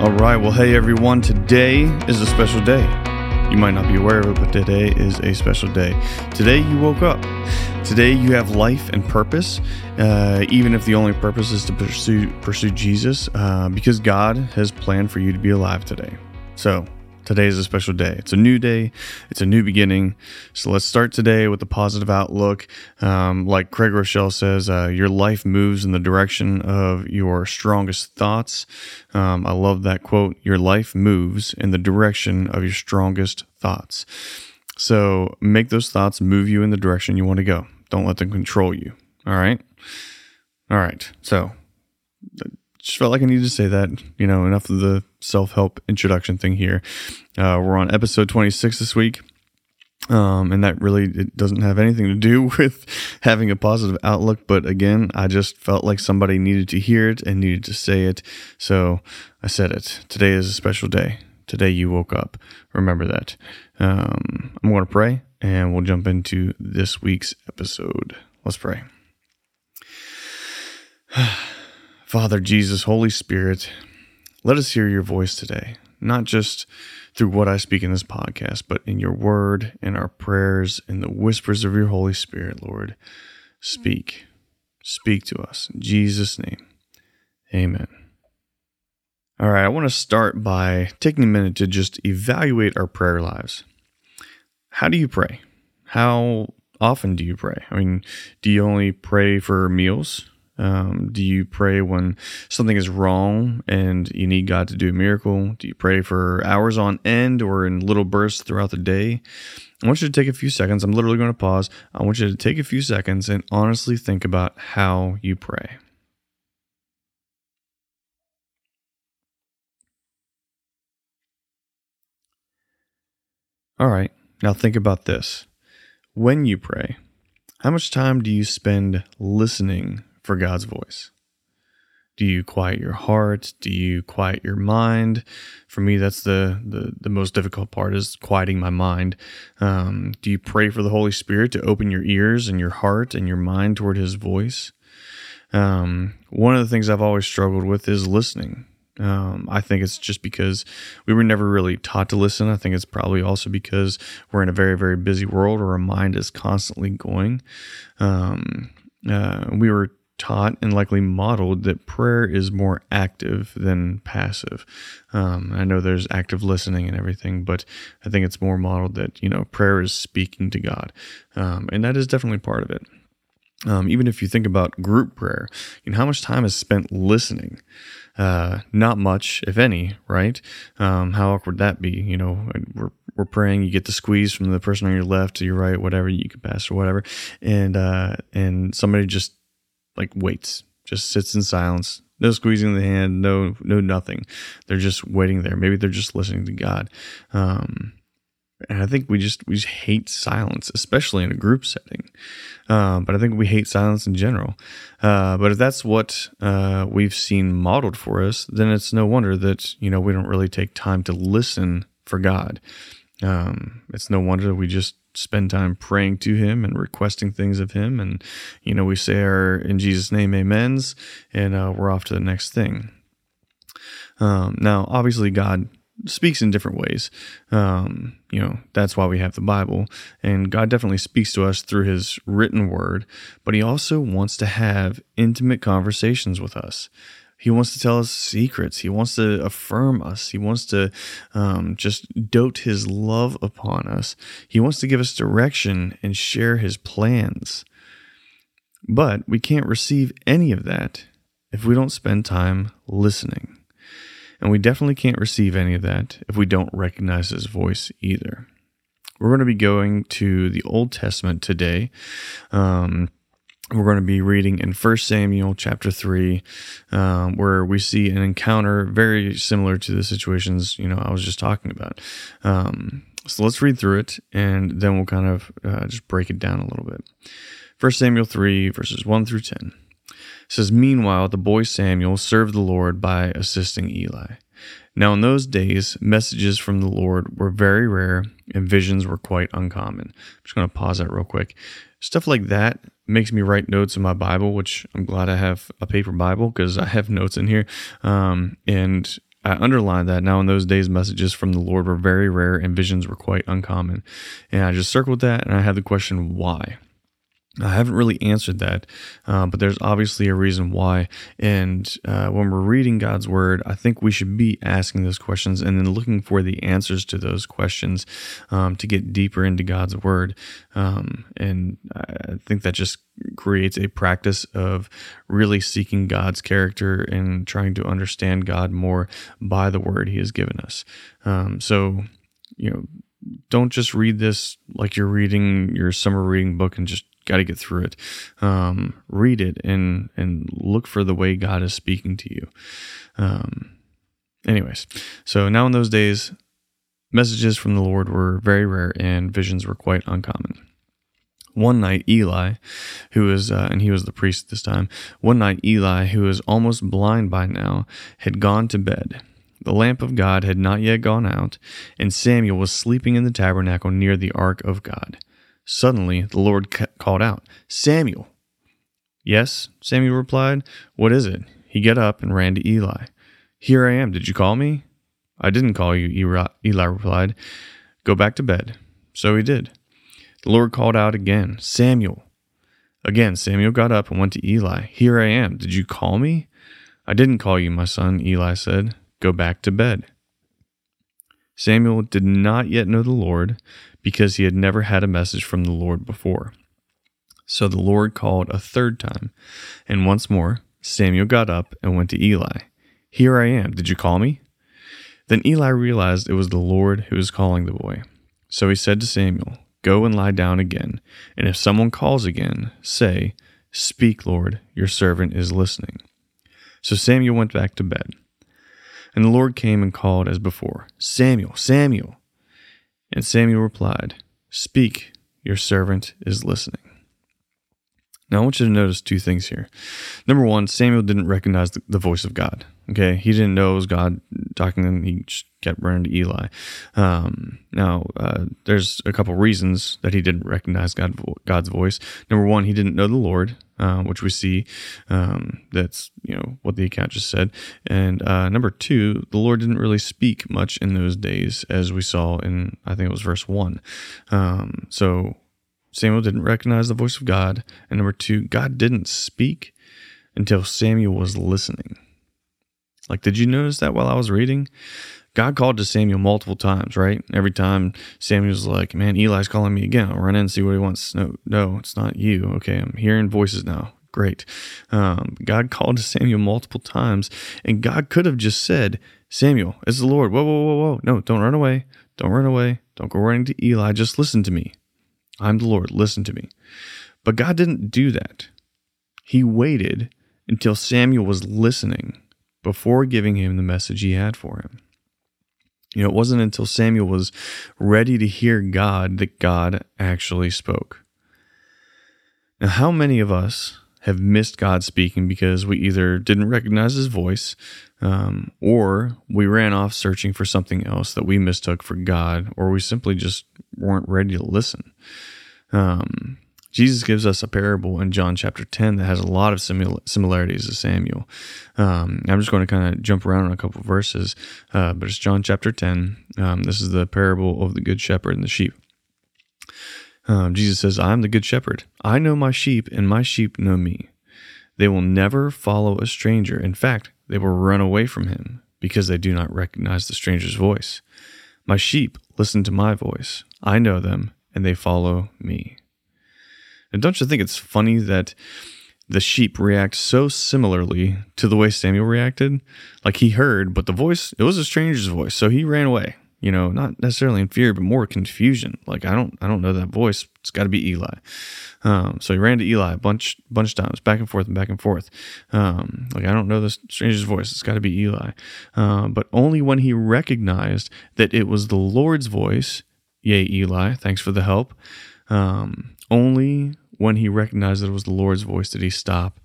All right. Well, hey, everyone. Today is a special day. You might not be aware of it, but today is a special day. Today, you woke up. Today, you have life and purpose, uh, even if the only purpose is to pursue pursue Jesus, uh, because God has planned for you to be alive today. So, Today is a special day. It's a new day. It's a new beginning. So let's start today with a positive outlook. Um, like Craig Groeschel says, uh, your life moves in the direction of your strongest thoughts. Um, I love that quote. Your life moves in the direction of your strongest thoughts. So make those thoughts move you in the direction you want to go. Don't let them control you. All right. All right. So just felt like I needed to say that. You know, enough of the self help introduction thing here. Uh, we're on episode 26 this week. Um, and that really it doesn't have anything to do with having a positive outlook. But again, I just felt like somebody needed to hear it and needed to say it. So I said it. Today is a special day. Today you woke up. Remember that. Um, I'm going to pray and we'll jump into this week's episode. Let's pray. Father, Jesus, Holy Spirit, let us hear your voice today, not just through what I speak in this podcast, but in your word, in our prayers, in the whispers of your Holy Spirit, Lord. Speak. Speak to us. In Jesus' name, amen. All right, I want to start by taking a minute to just evaluate our prayer lives. How do you pray? How often do you pray? I mean, do you only pray for meals? Um, do you pray when something is wrong and you need God to do a miracle? Do you pray for hours on end or in little bursts throughout the day? I want you to take a few seconds. I'm literally going to pause. I want you to take a few seconds and honestly think about how you pray. All right, now think about this. When you pray, how much time do you spend listening for God's voice? Do you quiet your heart? Do you quiet your mind? For me, that's the the, the most difficult part is quieting my mind. Um, do you pray for the Holy Spirit to open your ears and your heart and your mind toward His voice? Um, one of the things I've always struggled with is listening. Um, I think it's just because we were never really taught to listen. I think it's probably also because we're in a very, very busy world where our mind is constantly going. Um, uh, we were taught and likely modeled that prayer is more active than passive. Um, I know there's active listening and everything, but I think it's more modeled that, you know, prayer is speaking to God. Um, and that is definitely part of it. Um, even if you think about group prayer, you know, how much time is spent listening? Uh, not much, if any, right? Um, how awkward that be? You know, we're we're praying, you get the squeeze from the person on your left to your right, whatever you can pass or whatever, and uh, and somebody just like waits, just sits in silence, no squeezing the hand, no no nothing. They're just waiting there. Maybe they're just listening to God. Um, and I think we just we just hate silence, especially in a group setting. Uh, but I think we hate silence in general. Uh, but if that's what uh, we've seen modeled for us, then it's no wonder that you know we don't really take time to listen for God. Um, it's no wonder that we just spend time praying to him and requesting things of him. And you know we say our in jesus name amens and uh, we're off to the next thing. Um, now obviously god speaks in different ways. Um, you know that's why we have the bible. And god definitely speaks to us through his written word but he also wants to have intimate conversations with us he wants to tell us secrets. He wants to affirm us. He wants to um, just dote his love upon us. He wants to give us direction and share his plans. But we can't receive any of that if we don't spend time listening. And we definitely can't receive any of that if we don't recognize his voice either. We're going to be going to the Old Testament today. Um, we're going to be reading in 1 Samuel chapter 3, um, where we see an encounter very similar to the situations, you know, I was just talking about. Um, so let's read through it and then we'll kind of uh, just break it down a little bit. 1 Samuel 3, verses 1 through 10 says, Meanwhile, the boy Samuel served the Lord by assisting Eli. Now, in those days, messages from the Lord were very rare and visions were quite uncommon. I'm just going to pause that real quick. Stuff like that makes me write notes in my Bible, which I'm glad I have a paper Bible because I have notes in here. Um, and I underlined that. Now, in those days, messages from the Lord were very rare and visions were quite uncommon. And I just circled that and I had the question, why? I haven't really answered that, uh, but there's obviously a reason why. And uh, when we're reading God's word, I think we should be asking those questions and then looking for the answers to those questions um, to get deeper into God's word. Um, and I think that just creates a practice of really seeking God's character and trying to understand God more by the word He has given us. Um, so, you know, don't just read this like you're reading your summer reading book and just got to get through it. Um, read it and and look for the way God is speaking to you. Um, anyways, so now in those days, messages from the Lord were very rare and visions were quite uncommon. One night, Eli, who was, uh, and he was the priest this time, one night, Eli, who was almost blind by now, had gone to bed. The lamp of God had not yet gone out, and Samuel was sleeping in the tabernacle near the ark of God. Suddenly, the Lord called out, Samuel. Yes, Samuel replied. What is it? He got up and ran to Eli. Here I am. Did you call me? I didn't call you, Eli replied. Go back to bed. So he did. The Lord called out again, Samuel. Again, Samuel got up and went to Eli. Here I am. Did you call me? I didn't call you, my son, Eli said. Go back to bed. Samuel did not yet know the Lord, because he had never had a message from the Lord before. So the Lord called a third time, and once more Samuel got up and went to Eli. Here I am. Did you call me? Then Eli realized it was the Lord who was calling the boy. So he said to Samuel, Go and lie down again, and if someone calls again, say, Speak, Lord, your servant is listening. So Samuel went back to bed. And the Lord came and called as before, Samuel, Samuel. And Samuel replied, Speak, your servant is listening. Now, I want you to notice two things here. Number one, Samuel didn't recognize the, the voice of God. Okay, he didn't know it was God talking, and he just kept running to Eli. Um, now, uh, there's a couple reasons that he didn't recognize God, God's voice. Number one, he didn't know the Lord, uh, which we see. Um, that's you know what the account just said. And uh, number two, the Lord didn't really speak much in those days, as we saw in I think it was verse one. Um, so Samuel didn't recognize the voice of God, and number two, God didn't speak until Samuel was listening. Like, did you notice that while I was reading? God called to Samuel multiple times, right? Every time Samuel's like, man, Eli's calling me again. I'll run in and see what he wants. No, no, it's not you. Okay, I'm hearing voices now. Great. Um, God called to Samuel multiple times, and God could have just said, Samuel, it's the Lord. Whoa, whoa, whoa, whoa. No, don't run away. Don't run away. Don't go running to Eli. Just listen to me. I'm the Lord. Listen to me. But God didn't do that. He waited until Samuel was listening before giving him the message he had for him. You know, it wasn't until Samuel was ready to hear God that God actually spoke. Now, how many of us have missed God speaking because we either didn't recognize his voice um, or we ran off searching for something else that we mistook for God, or we simply just weren't ready to listen? Um, Jesus gives us a parable in John chapter 10 that has a lot of simil- similarities to Samuel. Um, I'm just going to kind of jump around on a couple verses, uh, but it's John chapter 10. Um, this is the parable of the good shepherd and the sheep. Um, Jesus says, I am the good shepherd. I know my sheep, and my sheep know me. They will never follow a stranger. In fact, they will run away from him because they do not recognize the stranger's voice. My sheep listen to my voice. I know them, and they follow me. And don't you think it's funny that the sheep react so similarly to the way Samuel reacted? Like he heard, but the voice, it was a stranger's voice, so he ran away. You know, not necessarily in fear, but more confusion. Like I don't, I don't know that voice. It's got to be Eli. Um, so he ran to Eli a bunch, bunch of times, back and forth and back and forth. Um, like I don't know this stranger's voice. It's got to be Eli. Uh, but only when he recognized that it was the Lord's voice, yea, Eli, thanks for the help. Um, only when he recognized that it was the Lord's voice did he stop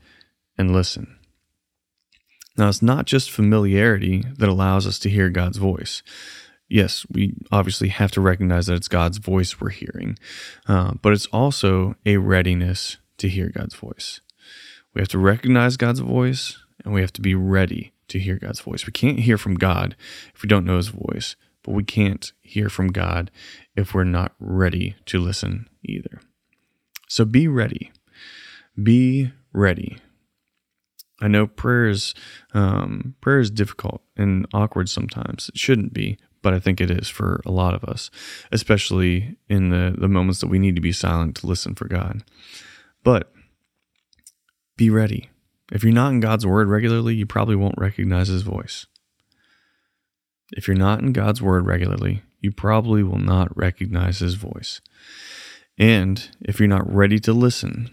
and listen. Now, it's not just familiarity that allows us to hear God's voice. Yes, we obviously have to recognize that it's God's voice we're hearing, uh, but it's also a readiness to hear God's voice. We have to recognize God's voice and we have to be ready to hear God's voice. We can't hear from God if we don't know his voice, but we can't hear from God if we're not ready to listen either. So be ready. Be ready. I know prayer is um, prayer is difficult and awkward sometimes. It shouldn't be, but I think it is for a lot of us, especially in the the moments that we need to be silent to listen for God. But be ready. If you're not in God's word regularly, you probably won't recognize his voice. If you're not in God's word regularly, you probably will not recognize his voice. And if you're not ready to listen,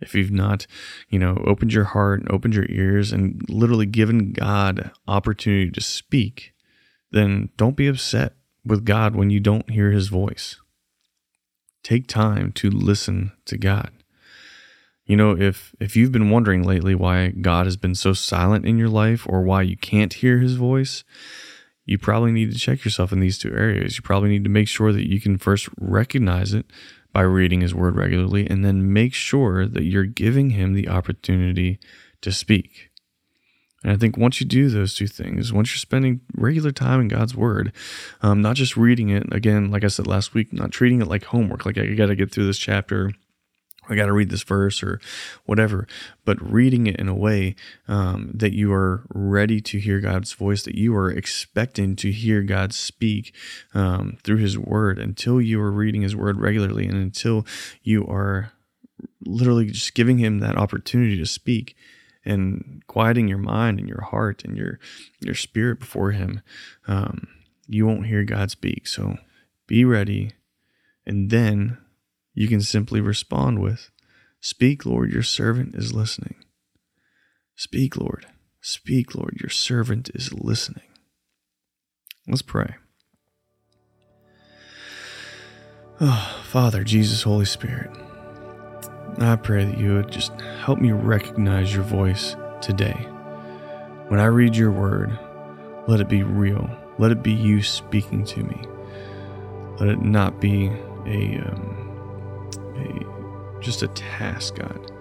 if you've not, you know, opened your heart and opened your ears and literally given God opportunity to speak, then don't be upset with God when you don't hear his voice. Take time to listen to God. You know, if if you've been wondering lately why God has been so silent in your life or why you can't hear his voice, you probably need to check yourself in these two areas. You probably need to make sure that you can first recognize it by reading his word regularly and then make sure that you're giving him the opportunity to speak. And I think once you do those two things, once you're spending regular time in God's Word, um, not just reading it, again, like I said last week, not treating it like homework, like I got to get through this chapter I got to read this verse or whatever, but reading it in a way um, that you are ready to hear God's voice, that you are expecting to hear God speak um, through His Word until you are reading His Word regularly and until you are literally just giving Him that opportunity to speak and quieting your mind and your heart and your your spirit before Him. Um, you won't hear God speak. So be ready, and then you can simply respond with, Speak, Lord, your servant is listening. Speak, Lord. Speak, Lord, your servant is listening. Let's pray. Oh, Father, Jesus, Holy Spirit, I pray that you would just help me recognize your voice today. When I read your word, let it be real. Let it be you speaking to me. Let it not be a um, a just a task, God.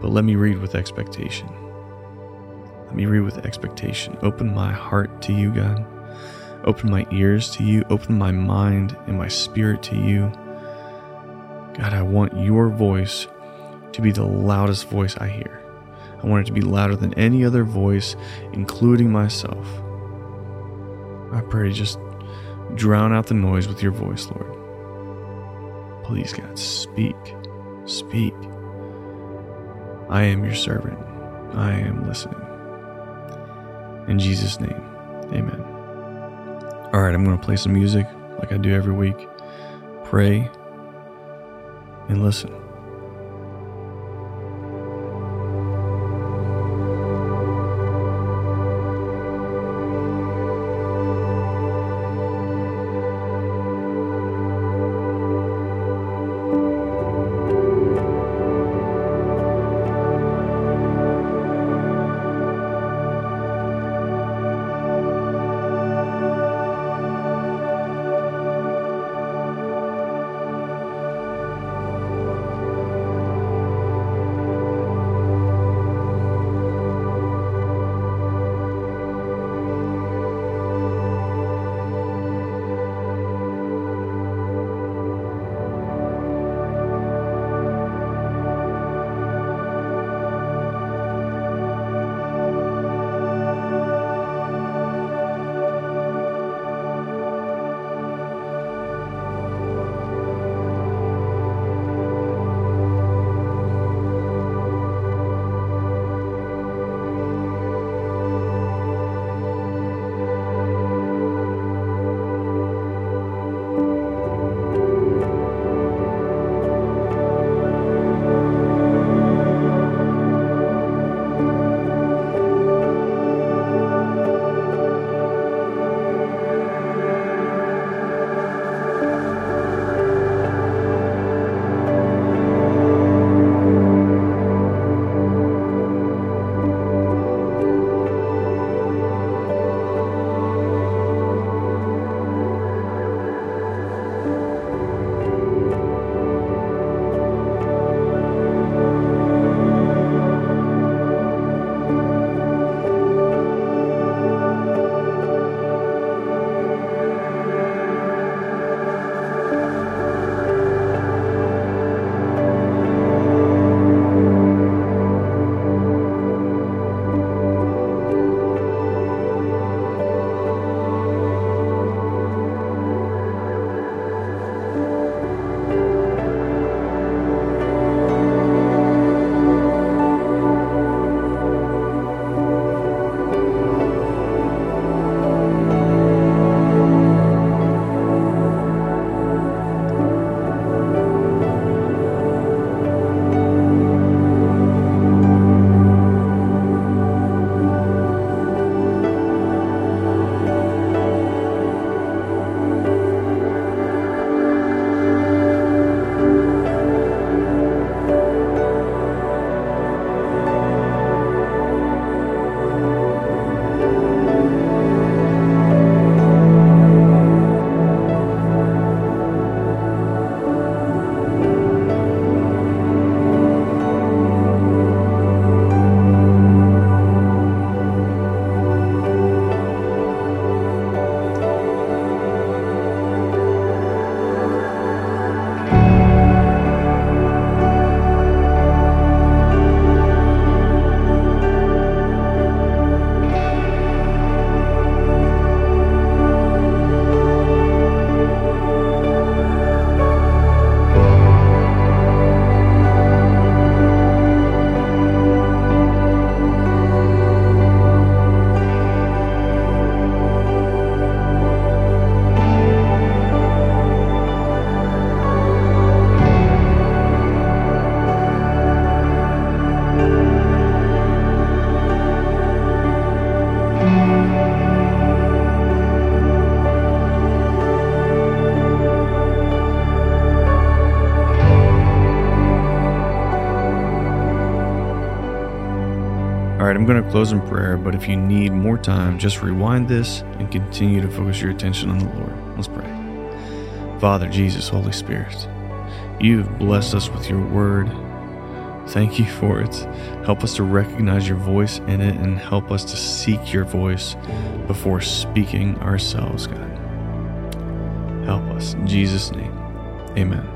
But let me read with expectation. Let me read with expectation. Open my heart to you, God. Open my ears to you. Open my mind and my spirit to you. God, I want your voice to be the loudest voice I hear. I want it to be louder than any other voice, including myself. I pray just drown out the noise with your voice, Lord. Please, God, speak. Speak. I am your servant. I am listening. In Jesus' name, amen. All right, I'm going to play some music like I do every week. Pray and listen. All right, I'm going to close in prayer, but if you need more time, just rewind this and continue to focus your attention on the Lord. Let's pray. Father, Jesus, Holy Spirit, you've blessed us with your word. Thank you for it. Help us to recognize your voice in it and help us to seek your voice before speaking ourselves, God. Help us. In Jesus' name, amen.